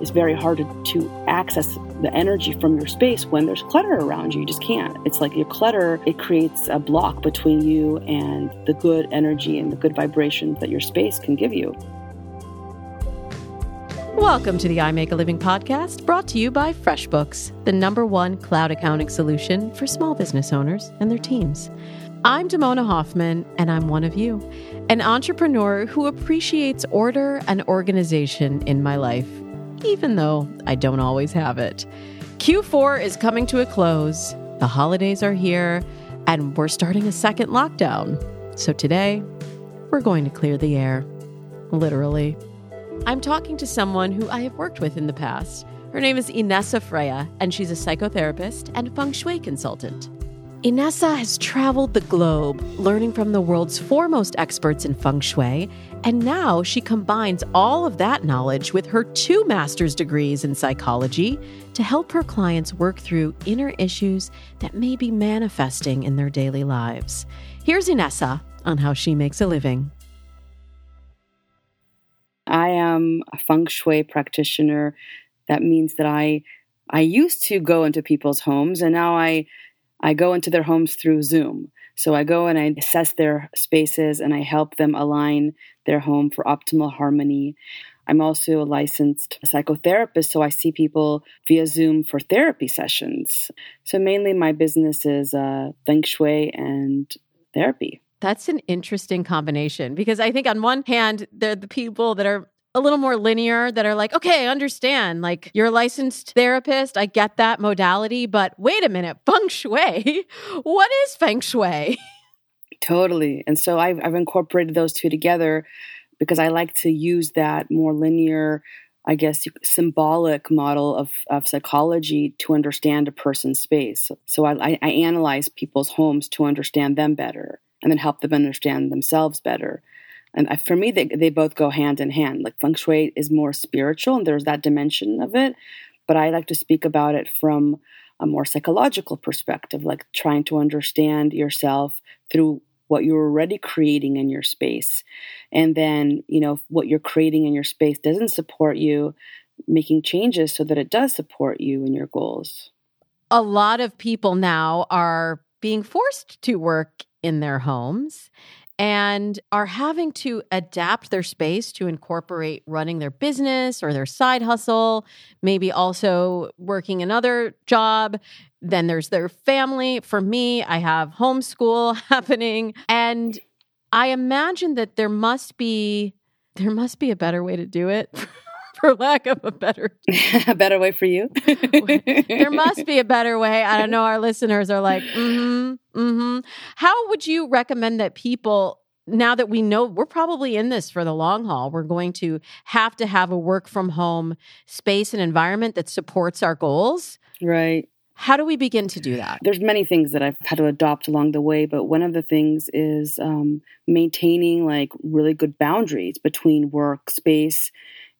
it's very hard to, to access the energy from your space when there's clutter around you. You just can't. It's like your clutter, it creates a block between you and the good energy and the good vibrations that your space can give you. Welcome to the I Make a Living podcast, brought to you by FreshBooks, the number one cloud accounting solution for small business owners and their teams. I'm Damona Hoffman, and I'm one of you, an entrepreneur who appreciates order and organization in my life, even though I don't always have it. Q4 is coming to a close, the holidays are here, and we're starting a second lockdown. So today, we're going to clear the air, literally. I'm talking to someone who I have worked with in the past. Her name is Inessa Freya, and she's a psychotherapist and feng shui consultant. Inessa has traveled the globe, learning from the world's foremost experts in feng shui, and now she combines all of that knowledge with her two master's degrees in psychology to help her clients work through inner issues that may be manifesting in their daily lives. Here's Inessa on how she makes a living. I am a feng shui practitioner. That means that I I used to go into people's homes and now I I go into their homes through Zoom. So I go and I assess their spaces and I help them align their home for optimal harmony. I'm also a licensed psychotherapist, so I see people via Zoom for therapy sessions. So mainly my business is uh, feng shui and therapy. That's an interesting combination because I think on one hand, they're the people that are a little more linear that are like, okay, understand. Like you're a licensed therapist. I get that modality, but wait a minute, feng shui. What is feng shui? Totally. And so I've, I've incorporated those two together because I like to use that more linear, I guess, symbolic model of, of psychology to understand a person's space. So I, I analyze people's homes to understand them better and then help them understand themselves better. And for me, they, they both go hand in hand. Like feng shui is more spiritual and there's that dimension of it. But I like to speak about it from a more psychological perspective, like trying to understand yourself through what you're already creating in your space. And then, you know, what you're creating in your space doesn't support you, making changes so that it does support you and your goals. A lot of people now are being forced to work in their homes and are having to adapt their space to incorporate running their business or their side hustle, maybe also working another job. Then there's their family. For me, I have homeschool happening. And I imagine that there must be there must be a better way to do it. for lack of a better a better way for you. there must be a better way. I don't know. Our listeners are like, mm-hmm, mm-hmm. How would you recommend that people? Now that we know we're probably in this for the long haul, we're going to have to have a work from home space and environment that supports our goals. Right. How do we begin to do that? There's many things that I've had to adopt along the way, but one of the things is um, maintaining like really good boundaries between work space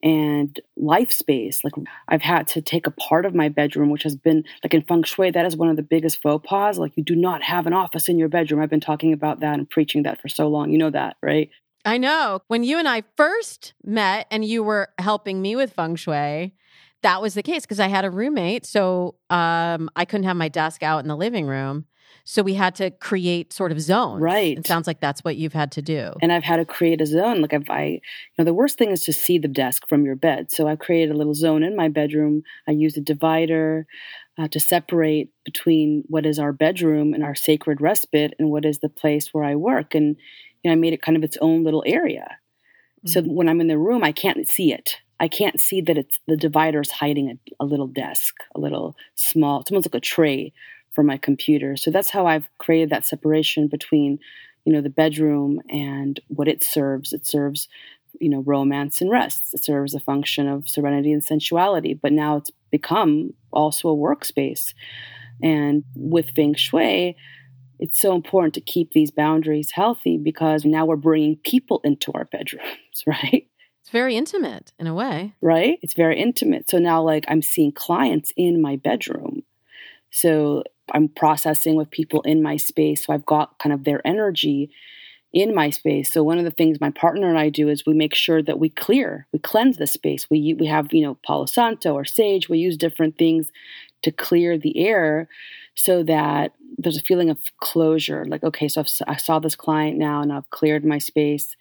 and life space. Like I've had to take a part of my bedroom, which has been like in feng shui, that is one of the biggest faux pas. Like you do not have an office in your bedroom. I've been talking about that and preaching that for so long. You know that, right? I know. When you and I first met and you were helping me with feng shui, that was the case because I had a roommate. So um, I couldn't have my desk out in the living room. So we had to create sort of zones. Right. It sounds like that's what you've had to do. And I've had to create a zone. Like if I, you know, the worst thing is to see the desk from your bed. So I created a little zone in my bedroom. I used a divider uh, to separate between what is our bedroom and our sacred respite and what is the place where I work. And you know, I made it kind of its own little area. Mm-hmm. So when I'm in the room, I can't see it. I can't see that it's the divider's hiding a, a little desk, a little small, it's almost like a tray for my computer. So that's how I've created that separation between, you know, the bedroom and what it serves. It serves, you know, romance and rest. It serves a function of serenity and sensuality. But now it's become also a workspace. And with Feng Shui, it's so important to keep these boundaries healthy because now we're bringing people into our bedrooms, right? It's very intimate in a way. Right? It's very intimate. So now, like, I'm seeing clients in my bedroom. So I'm processing with people in my space. So I've got kind of their energy. in my space. So one of the things my partner and I do is we make sure that we clear, we cleanse the space. We we have you know Palo Santo or sage. We use different things to clear the air so that there's a feeling of closure. Like okay, so I've, I saw this client now and I've cleared my space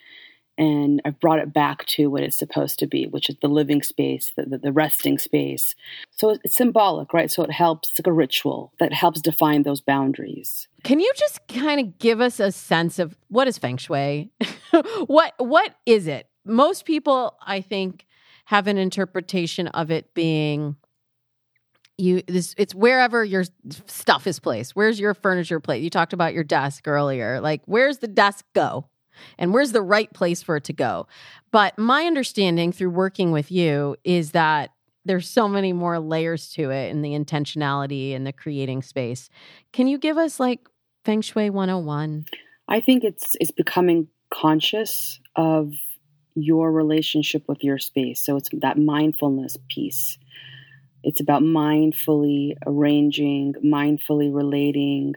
and I've brought it back to what it's supposed to be, which is the living space, the, the, the, resting space. So it's symbolic, right? So it helps, it's like a ritual that helps define those boundaries. Can you just kind of give us a sense of what is feng shui? what what is it? Most people, I think, have an interpretation of it being you this it's wherever your stuff is placed. Where's your furniture placed? You talked about your desk earlier. Like where's the desk go? And where's the right place for it to go. But my understanding through working with you is that there's so many more layers to it and the intentionality and the creating space. Can you give us like Feng Shui 101? I think it's it's becoming conscious of your relationship with your space. So it's that mindfulness piece. It's about mindfully arranging, mindfully relating,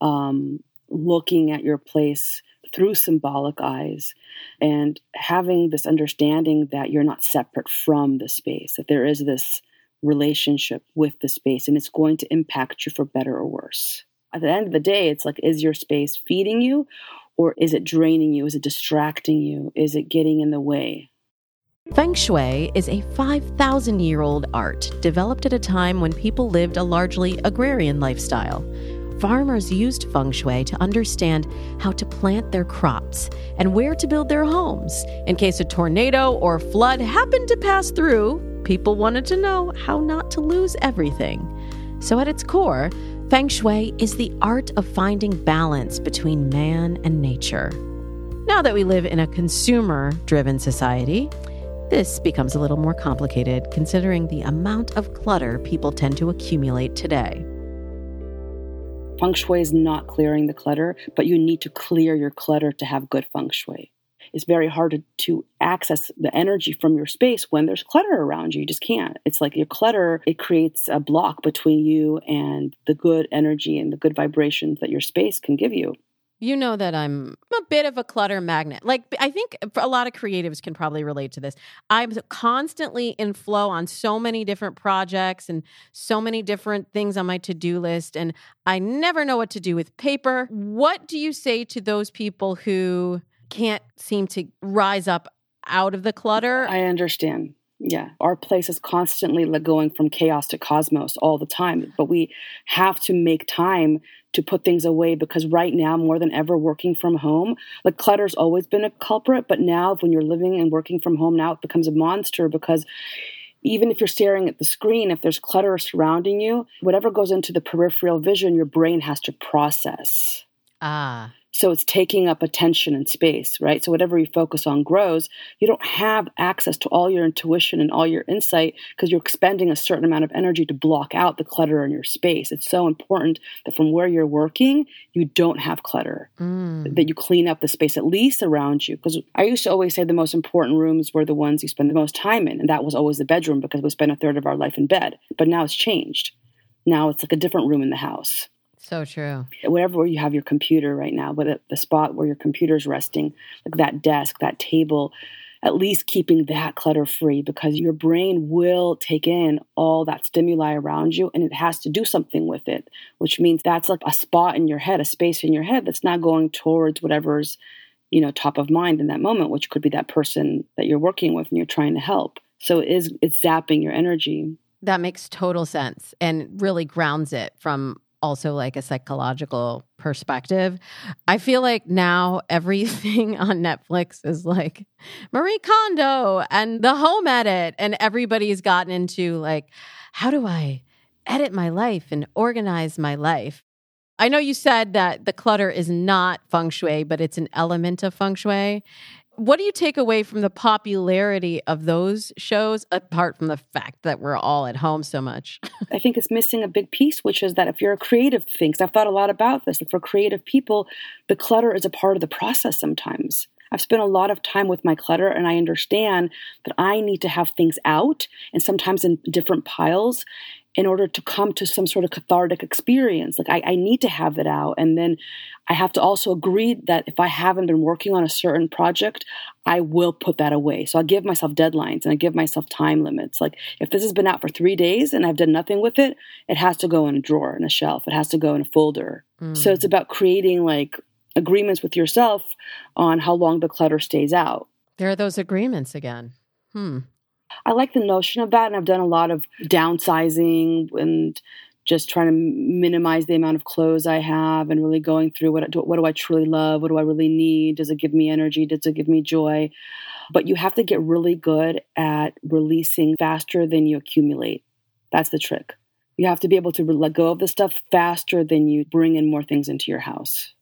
um, looking at your place through symbolic eyes and having this understanding that you're not separate from the space, that there is this relationship with the space and it's going to impact you for better or worse. At the end of the day, it's like, is your space feeding you or is it draining you? Is it distracting you? Is it getting in the way? Feng Shui is a 5,000 year old art developed at a time when people lived a largely agrarian lifestyle farmers used feng shui to understand how to plant their crops and where to build their homes. In case a tornado or flood happened to pass through, people wanted to know how not to lose everything. So, at its core, feng shui is the art of finding balance between man and nature. Now that we live in a consumer driven society, this becomes a little more complicated considering the amount of clutter people tend to accumulate today. Feng shui is not clearing the clutter, but you need to clear your clutter to have good feng shui. It's very hard to, to access the energy from your space when there's clutter around you. You just can't. It's like your clutter, it creates a block between you and the good energy and the good vibrations that your space can give you you know that I'm a bit of a clutter magnet. Like, I think a lot of creatives can probably relate to this. I'm constantly in flow on so many different projects and so many different things on my to do list, and I never know what to do with paper. What do you say to those people who can't seem to rise up out of the clutter? I understand. Yeah, our place is constantly going from chaos to cosmos all the time, but we have to make time to put things away because right now, more than ever, working from home, like clutter's always been a culprit, but now when you're living and working from home, now it becomes a monster because even if you're staring at the screen, if there's clutter surrounding you, whatever goes into the peripheral vision, your brain has to process. Ah. So it's taking up attention and space, right? So whatever you focus on grows. You don't have access to all your intuition and all your insight because you're expending a certain amount of energy to block out the clutter in your space. It's so important that from where you're working, you don't have clutter, mm. that you clean up the space at least around you. Because I used to always say the most important rooms were the ones you spend the most time in. And that was always the bedroom because we spend a third of our life in bed. But now it's changed. Now it's like a different room in the house. So true. Wherever you have your computer right now, but the spot where your computer is resting, like that desk, that table, at least keeping that clutter free because your brain will take in all that stimuli around you and it has to do something with it, which means that's like a spot in your head, a space in your head that's not going towards whatever's, you know, top of mind in that moment, which could be that person that you're working with and you're trying to help. So it is it's zapping your energy. That makes total sense and really grounds it from also like a psychological perspective. I feel like now everything on Netflix is like Marie Kondo and the home edit, and everybody's gotten into like, how do I edit my life and organize my life? I know you said that the clutter is not feng shui, but it's an element of feng shui what do you take away from the popularity of those shows apart from the fact that we're all at home so much? I think it's missing a big piece, which is that if you're a creative thing, I've thought a lot about this, that for creative people, the clutter is a part of the process sometimes. I've spent a lot of time with my clutter and I understand that I need to have things out and sometimes in different piles in order to come to some sort of cathartic experience. Like I, I need to have that out. And then I have to also agree that if I haven't been working on a certain project, I will put that away. So I give myself deadlines and I give myself time limits. Like if this has been out for three days and I've done nothing with it, it has to go in a drawer, in a shelf. It has to go in a folder. Mm. So it's about creating like agreements with yourself on how long the clutter stays out. There are those agreements again. Hmm. I like the notion of that, and I've done a lot of downsizing and just trying to minimize the amount of clothes I have and really going through what what do I truly love? What do I really need? Does it give me energy? Does it give me joy? But you have to get really good at releasing faster than you accumulate. That's the trick. You have to be able to let go of the stuff faster than you bring in more things into your house.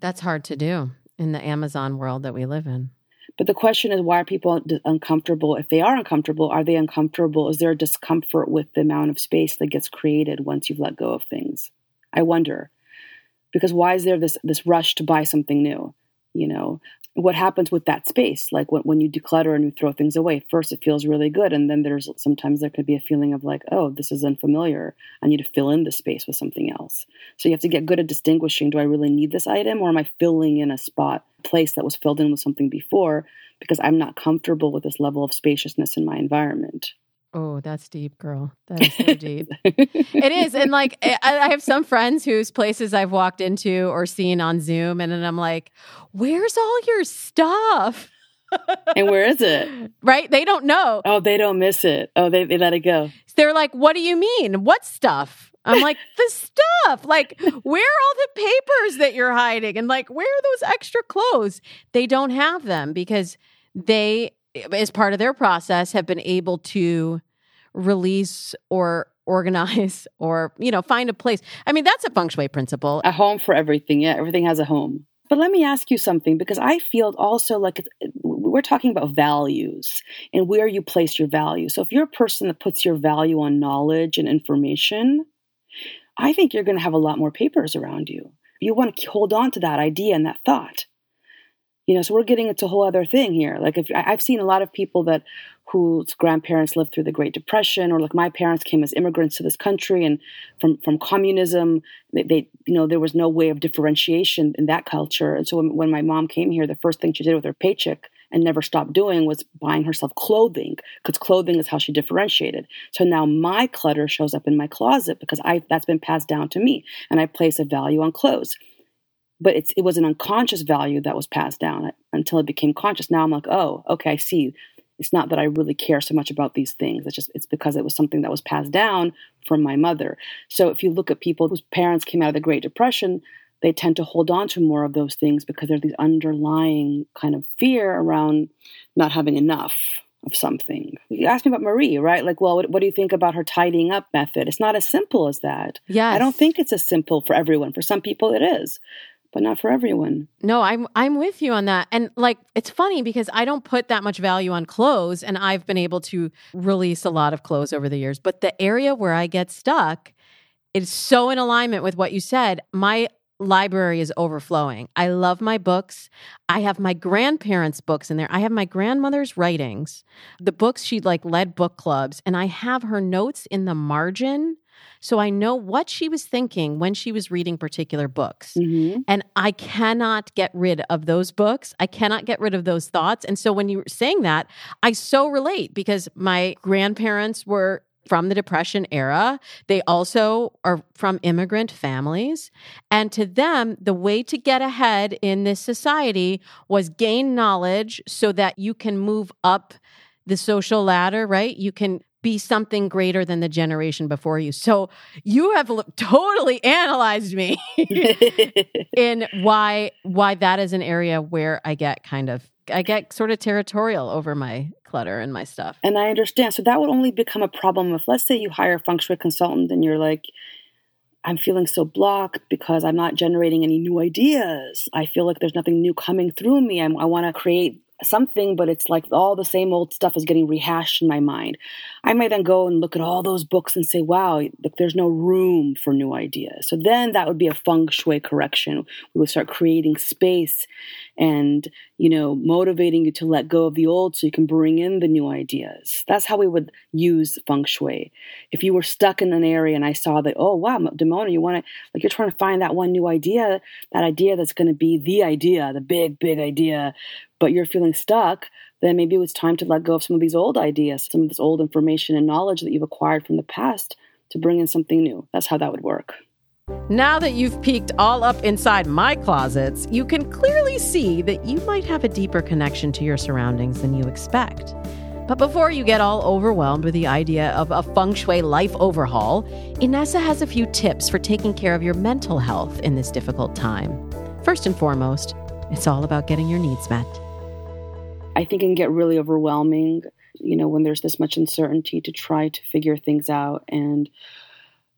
That's hard to do in the Amazon world that we live in. But the question is, why are people uncomfortable? If they are uncomfortable, are they uncomfortable? Is there a discomfort with the amount of space that gets created once you've let go of things? I wonder. Because why is there this this rush to buy something new? You know, what happens with that space? Like when, when you declutter and you throw things away, first it feels really good. And then there's sometimes there could be a feeling of like, oh, this is unfamiliar. I need to fill in the space with something else. So you have to get good at distinguishing do I really need this item or am I filling in a spot, place that was filled in with something before because I'm not comfortable with this level of spaciousness in my environment. Oh, that's deep, girl. That is so deep. it is. And like, I have some friends whose places I've walked into or seen on Zoom, and then I'm like, where's all your stuff? and where is it? Right? They don't know. Oh, they don't miss it. Oh, they, they let it go. They're like, what do you mean? What stuff? I'm like, the stuff. Like, where are all the papers that you're hiding? And like, where are those extra clothes? They don't have them because they as part of their process have been able to release or organize or you know find a place. I mean that's a feng shui principle. A home for everything. Yeah everything has a home. But let me ask you something because i feel also like we're talking about values and where you place your value. So if you're a person that puts your value on knowledge and information i think you're going to have a lot more papers around you. You want to hold on to that idea and that thought you know so we're getting into a whole other thing here. Like if i've seen a lot of people that whose grandparents lived through the great depression or like my parents came as immigrants to this country and from from communism they, they you know there was no way of differentiation in that culture. And so when, when my mom came here the first thing she did with her paycheck and never stopped doing was buying herself clothing because clothing is how she differentiated. So now my clutter shows up in my closet because I that's been passed down to me and I place a value on clothes but it's, it was an unconscious value that was passed down until it became conscious. Now I'm like, oh, okay, I see. It's not that I really care so much about these things. It's just it's because it was something that was passed down from my mother. So if you look at people whose parents came out of the Great Depression, they tend to hold on to more of those things because there's these underlying kind of fear around not having enough of something. You asked me about Marie, right? Like, well, what, what, do you think about her tidying up method? It's not as simple as that. Yeah, I don't think it's as simple for everyone. For some people, it is but not for everyone. No, I'm I'm with you on that. And like it's funny because I don't put that much value on clothes and I've been able to release a lot of clothes over the years, but the area where I get stuck is so in alignment with what you said. My library is overflowing. I love my books. I have my grandparents' books in there. I have my grandmother's writings, the books she like led book clubs, and I have her notes in the margin so I know what she was thinking when she was reading particular books. Mm-hmm. And I cannot get rid of those books. I cannot get rid of those thoughts. And so when you were saying that, I so relate because my grandparents were from the Depression era. They also are from immigrant families. And to them, the way to get ahead in this society was gain knowledge so that you can move up the social ladder, right? You can be something greater than the generation before you. So you have totally analyzed me in why why that is an area where I get kind of I get sort of territorial over my clutter and my stuff. And I understand. So that would only become a problem if let's say you hire a feng shui consultant and you're like I'm feeling so blocked because I'm not generating any new ideas. I feel like there's nothing new coming through me. I'm, i want to create something, but it's like all the same old stuff is getting rehashed in my mind. I might then go and look at all those books and say, wow, look, there's no room for new ideas. So then that would be a feng shui correction. We would start creating space and, you know, motivating you to let go of the old so you can bring in the new ideas. That's how we would use feng shui. If you were stuck in an area and I saw that, oh, wow, Damona, you want to, like, you're trying to find that one new idea, that idea that's going to be the idea, the big, big idea, but you're feeling stuck, then maybe it was time to let go of some of these old ideas, some of this old information and knowledge that you've acquired from the past to bring in something new. That's how that would work. Now that you've peeked all up inside my closets, you can clearly see that you might have a deeper connection to your surroundings than you expect. But before you get all overwhelmed with the idea of a feng shui life overhaul, Inessa has a few tips for taking care of your mental health in this difficult time. First and foremost, it's all about getting your needs met. I think it can get really overwhelming, you know, when there's this much uncertainty to try to figure things out and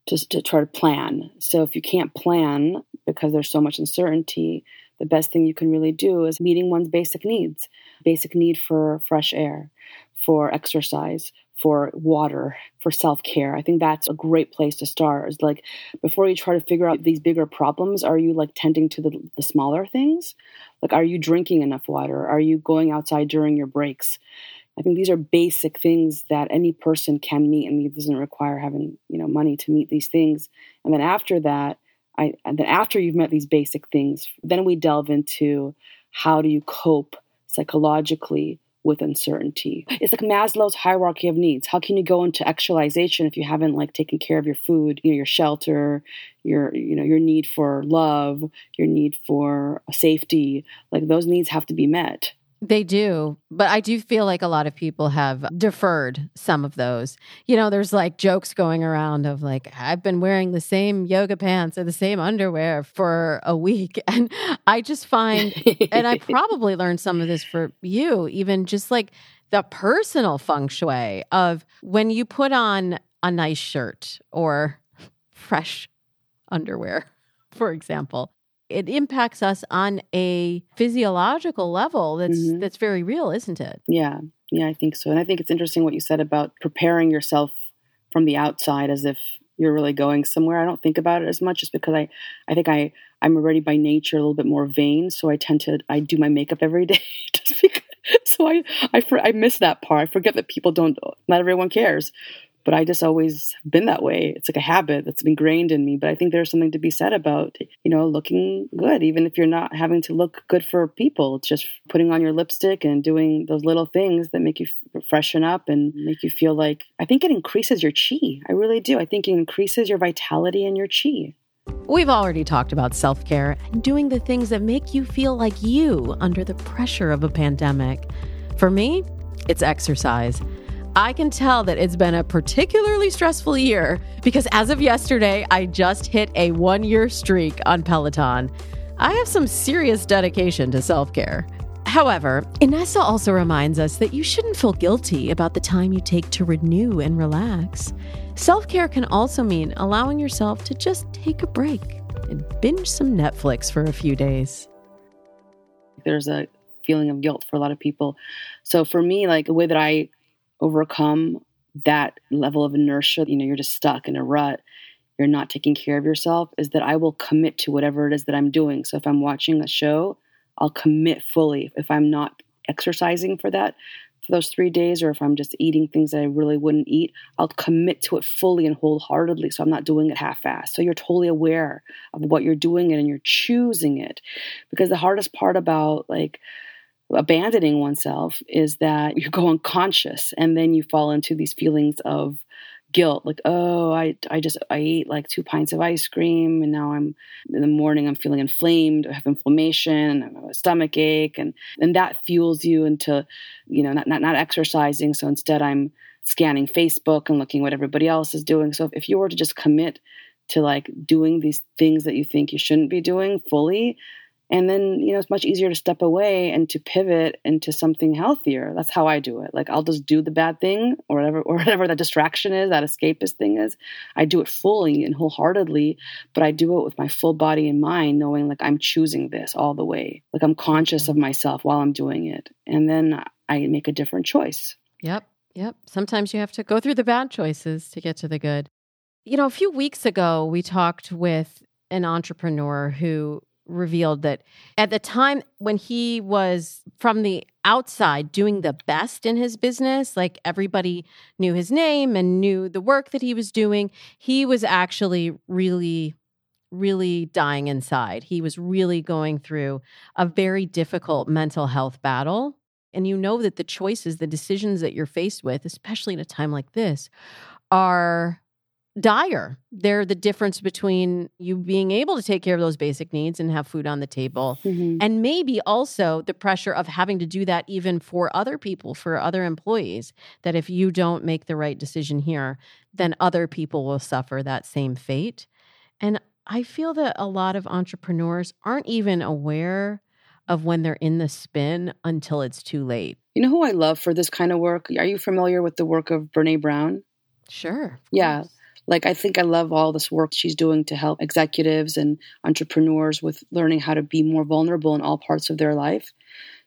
just to try to plan. So if you can't plan because there's so much uncertainty, the best thing you can really do is meeting one's basic needs. Basic need for fresh air, for exercise, for water, for self-care. I think that's a great place to start. Is like before you try to figure out these bigger problems, are you like tending to the, the smaller things? Like are you drinking enough water? Are you going outside during your breaks? I think these are basic things that any person can meet, and it doesn't require having you know money to meet these things. And then after that, I and then after you've met these basic things, then we delve into how do you cope psychologically with uncertainty. It's like Maslow's hierarchy of needs. How can you go into actualization if you haven't like taken care of your food, you know, your shelter, your you know, your need for love, your need for safety? Like those needs have to be met. They do. But I do feel like a lot of people have deferred some of those. You know, there's like jokes going around of like, I've been wearing the same yoga pants or the same underwear for a week. And I just find, and I probably learned some of this for you, even just like the personal feng shui of when you put on a nice shirt or fresh underwear, for example it impacts us on a physiological level that's mm-hmm. that's very real, isn't it? Yeah. Yeah, I think so. And I think it's interesting what you said about preparing yourself from the outside as if you're really going somewhere. I don't think about it as much just because I I think I I'm already by nature a little bit more vain, so I tend to I do my makeup every day just because so I I I miss that part. I forget that people don't not everyone cares but I just always been that way. It's like a habit that's ingrained in me. But I think there's something to be said about, you know, looking good, even if you're not having to look good for people. It's just putting on your lipstick and doing those little things that make you freshen up and make you feel like, I think it increases your chi. I really do. I think it increases your vitality and your chi. We've already talked about self care and doing the things that make you feel like you under the pressure of a pandemic. For me, it's exercise. I can tell that it's been a particularly stressful year because as of yesterday, I just hit a one year streak on Peloton. I have some serious dedication to self care. However, Inessa also reminds us that you shouldn't feel guilty about the time you take to renew and relax. Self care can also mean allowing yourself to just take a break and binge some Netflix for a few days. There's a feeling of guilt for a lot of people. So for me, like the way that I overcome that level of inertia, you know, you're just stuck in a rut, you're not taking care of yourself, is that I will commit to whatever it is that I'm doing. So if I'm watching a show, I'll commit fully. If I'm not exercising for that, for those three days, or if I'm just eating things that I really wouldn't eat, I'll commit to it fully and wholeheartedly. So I'm not doing it half assed. So you're totally aware of what you're doing and you're choosing it. Because the hardest part about like, abandoning oneself is that you go unconscious and then you fall into these feelings of guilt like oh i i just i ate like two pints of ice cream and now i'm in the morning i'm feeling inflamed i have inflammation and i have a stomach ache and and that fuels you into you know not not, not exercising so instead i'm scanning facebook and looking what everybody else is doing. So if, if you were to just commit to like doing these things that you think you shouldn't be doing fully and then you know it's much easier to step away and to pivot into something healthier. That's how i do it. Like i'll just do the bad thing or whatever or whatever that distraction is that escapist thing is. I do it fully and wholeheartedly but i do it with my full body and mind knowing like i'm choosing this all the way. Like i'm conscious of myself while i'm doing it. And then i make a different choice. Yep. Yep. Sometimes you have to go through the bad choices to get to the good. You know a few weeks ago we talked with an entrepreneur who revealed that at the time when he was from the outside doing the best in his business, like everybody knew his name and knew the work that he was doing, he was actually really really dying inside. He was really going through a very difficult mental health battle. And you know that the choices, the decisions that you're faced with, especially in a time like this, are dire. They're the difference between you being able to take care of those basic needs and have food on the table, mm-hmm. and maybe also the pressure of having to do that even for other people, for other employees. That if you don't make the right decision here, then other people will suffer that same fate. And I feel that a lot of entrepreneurs aren't even aware of when they're in the spin until it's too late. You know who I love for this kind of work? Are you familiar with the work of Brene Brown? Sure. Yeah. Course. Like, I think I love all this work she's doing to help executives and entrepreneurs with learning how to be more vulnerable in all parts of their life.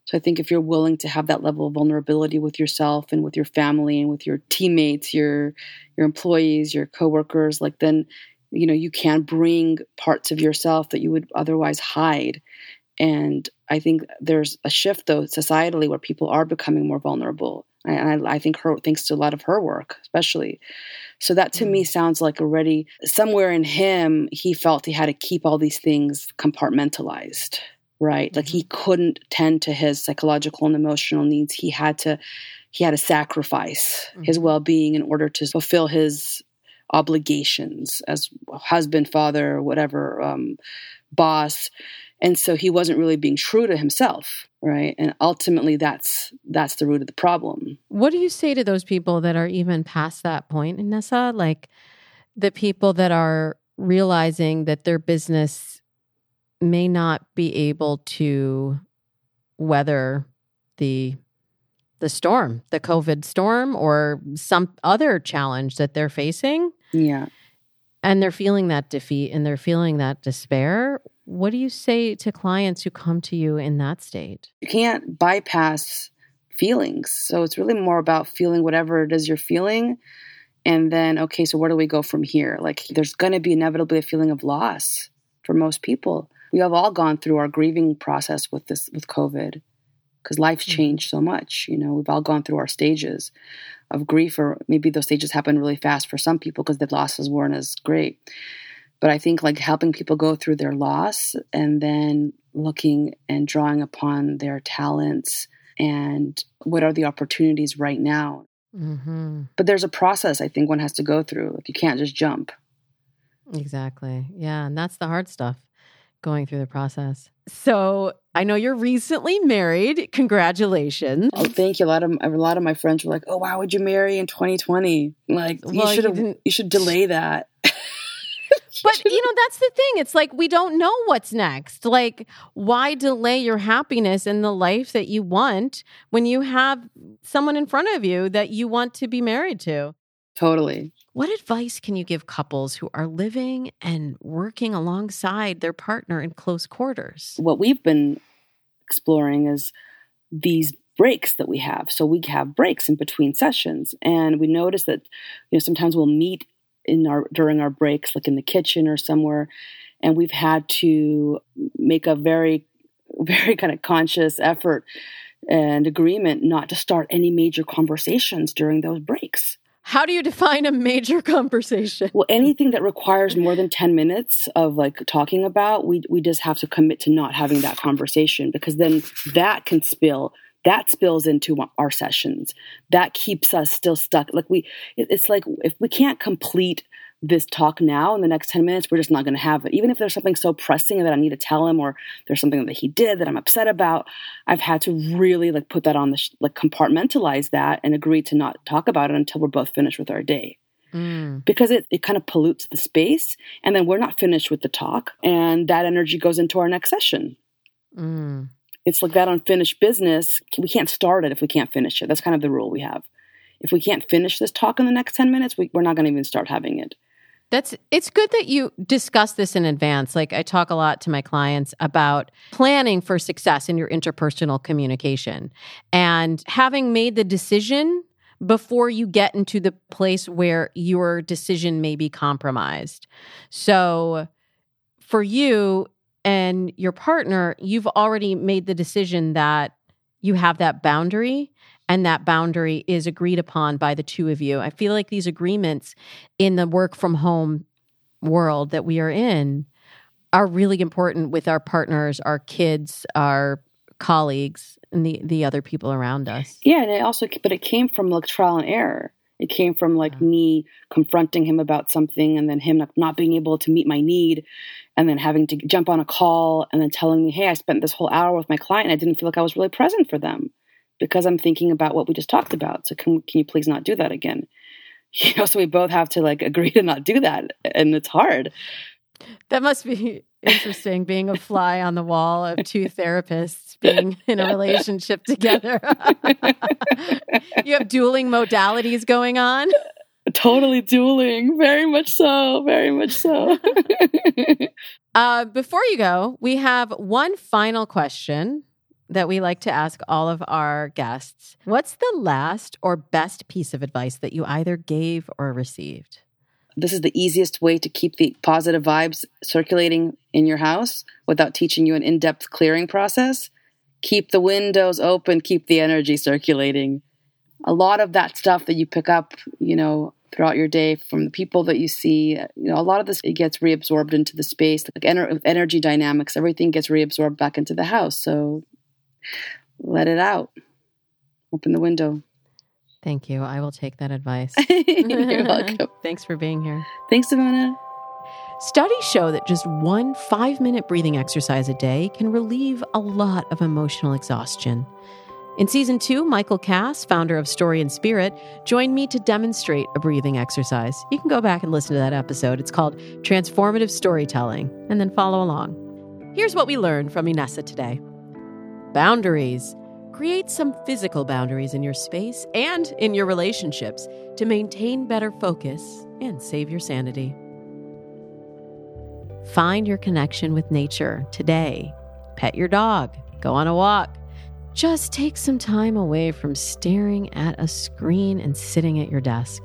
So I think if you're willing to have that level of vulnerability with yourself and with your family and with your teammates, your your employees, your coworkers, like then you know you can bring parts of yourself that you would otherwise hide. And I think there's a shift though societally where people are becoming more vulnerable and I, I, think her thanks to a lot of her work especially so that to mm. me sounds like already somewhere in him he felt he had to keep all these things compartmentalized right mm-hmm. like he mm-hmm. couldn't tend to his psychological and emotional needs he had to he had to sacrifice mm-hmm. his well-being in order to fulfill his obligations as husband father whatever um, boss and so he wasn't really being true to himself right? And ultimately that's that's the root of the problem. What do you say to those people that are even past that point Inessa like the people that are realizing that their business may not be able to weather the the storm the covid storm or some other challenge that they're facing? Yeah and they're feeling that defeat and they're feeling that despair what do you say to clients who come to you in that state? You can't bypass feelings. So it's really more about feeling whatever it is you're feeling. And then, okay, so where do we go from here? Like, there's going to be inevitably a feeling of loss for most people. We have all gone through our grieving process with this, with COVID, because life's mm-hmm. changed so much. You know, we've all gone through our stages of grief, or maybe those stages happen really fast for some people because the losses weren't as great. But I think like helping people go through their loss and then looking and drawing upon their talents and what are the opportunities right now. Mm-hmm. But there's a process I think one has to go through. Like you can't just jump. Exactly. Yeah. And that's the hard stuff going through the process. So I know you're recently married. Congratulations. Oh, thank you. A lot of a lot of my friends were like, "Oh, why would you marry in 2020? Like, well, you should have you should delay that." but you know that's the thing it's like we don't know what's next like why delay your happiness in the life that you want when you have someone in front of you that you want to be married to totally what advice can you give couples who are living and working alongside their partner in close quarters what we've been exploring is these breaks that we have so we have breaks in between sessions and we notice that you know sometimes we'll meet in our during our breaks, like in the kitchen or somewhere, and we've had to make a very, very kind of conscious effort and agreement not to start any major conversations during those breaks. How do you define a major conversation? Well, anything that requires more than 10 minutes of like talking about, we we just have to commit to not having that conversation because then that can spill that spills into our sessions that keeps us still stuck like we it's like if we can't complete this talk now in the next 10 minutes we're just not going to have it even if there's something so pressing that i need to tell him or there's something that he did that i'm upset about i've had to really like put that on the sh- like compartmentalize that and agree to not talk about it until we're both finished with our day mm. because it, it kind of pollutes the space and then we're not finished with the talk and that energy goes into our next session mm it's like that unfinished business. We can't start it if we can't finish it. That's kind of the rule we have. If we can't finish this talk in the next 10 minutes, we, we're not going to even start having it. That's it's good that you discuss this in advance. Like I talk a lot to my clients about planning for success in your interpersonal communication and having made the decision before you get into the place where your decision may be compromised. So for you, and your partner, you've already made the decision that you have that boundary and that boundary is agreed upon by the two of you. I feel like these agreements in the work from home world that we are in are really important with our partners, our kids, our colleagues, and the the other people around us. Yeah, and it also, but it came from like trial and error. It came from like me confronting him about something and then him not being able to meet my need and then having to jump on a call and then telling me, hey, I spent this whole hour with my client. I didn't feel like I was really present for them because I'm thinking about what we just talked about. So can, can you please not do that again? You know, so we both have to like agree to not do that. And it's hard. That must be interesting being a fly on the wall of two therapists being in a relationship together. you have dueling modalities going on. Totally dueling. Very much so. Very much so. uh, before you go, we have one final question that we like to ask all of our guests. What's the last or best piece of advice that you either gave or received? This is the easiest way to keep the positive vibes circulating in your house without teaching you an in depth clearing process. Keep the windows open, keep the energy circulating. A lot of that stuff that you pick up, you know, throughout your day from the people that you see. You know, a lot of this it gets reabsorbed into the space. Like ener- energy dynamics, everything gets reabsorbed back into the house. So let it out. Open the window. Thank you. I will take that advice. You're welcome. Thanks for being here. Thanks, Damona. Studies show that just one five minute breathing exercise a day can relieve a lot of emotional exhaustion. In season two, Michael Cass, founder of Story and Spirit, joined me to demonstrate a breathing exercise. You can go back and listen to that episode. It's called Transformative Storytelling, and then follow along. Here's what we learned from Inessa today boundaries. Create some physical boundaries in your space and in your relationships to maintain better focus and save your sanity. Find your connection with nature today. Pet your dog, go on a walk just take some time away from staring at a screen and sitting at your desk.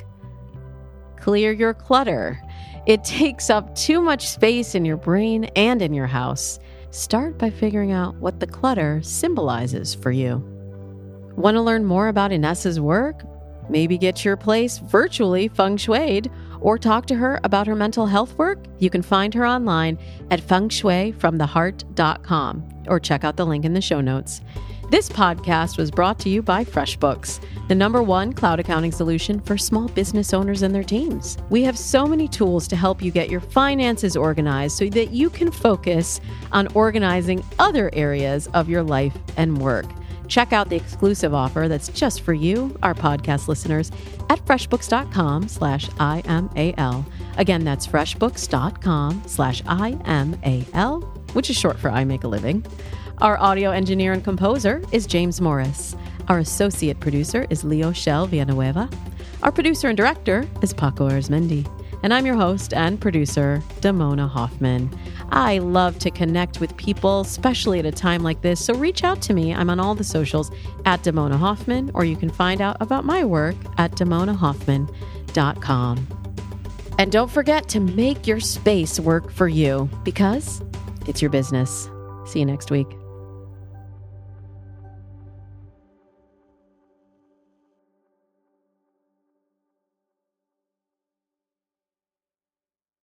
Clear your clutter. It takes up too much space in your brain and in your house. Start by figuring out what the clutter symbolizes for you. Want to learn more about Inessa's work? Maybe get your place virtually feng shuied or talk to her about her mental health work? You can find her online at fengshuifromtheheart.com or check out the link in the show notes. This podcast was brought to you by FreshBooks, the number one cloud accounting solution for small business owners and their teams. We have so many tools to help you get your finances organized so that you can focus on organizing other areas of your life and work. Check out the exclusive offer that's just for you, our podcast listeners, at freshbooks.com slash IMAL. Again, that's freshbooks.com slash IMAL, which is short for I Make a Living. Our audio engineer and composer is James Morris. Our associate producer is Leo Shell Villanueva. Our producer and director is Paco Arizmendi. And I'm your host and producer, Damona Hoffman. I love to connect with people, especially at a time like this. So reach out to me. I'm on all the socials at Damona Hoffman, or you can find out about my work at damonahoffman.com. And don't forget to make your space work for you because it's your business. See you next week.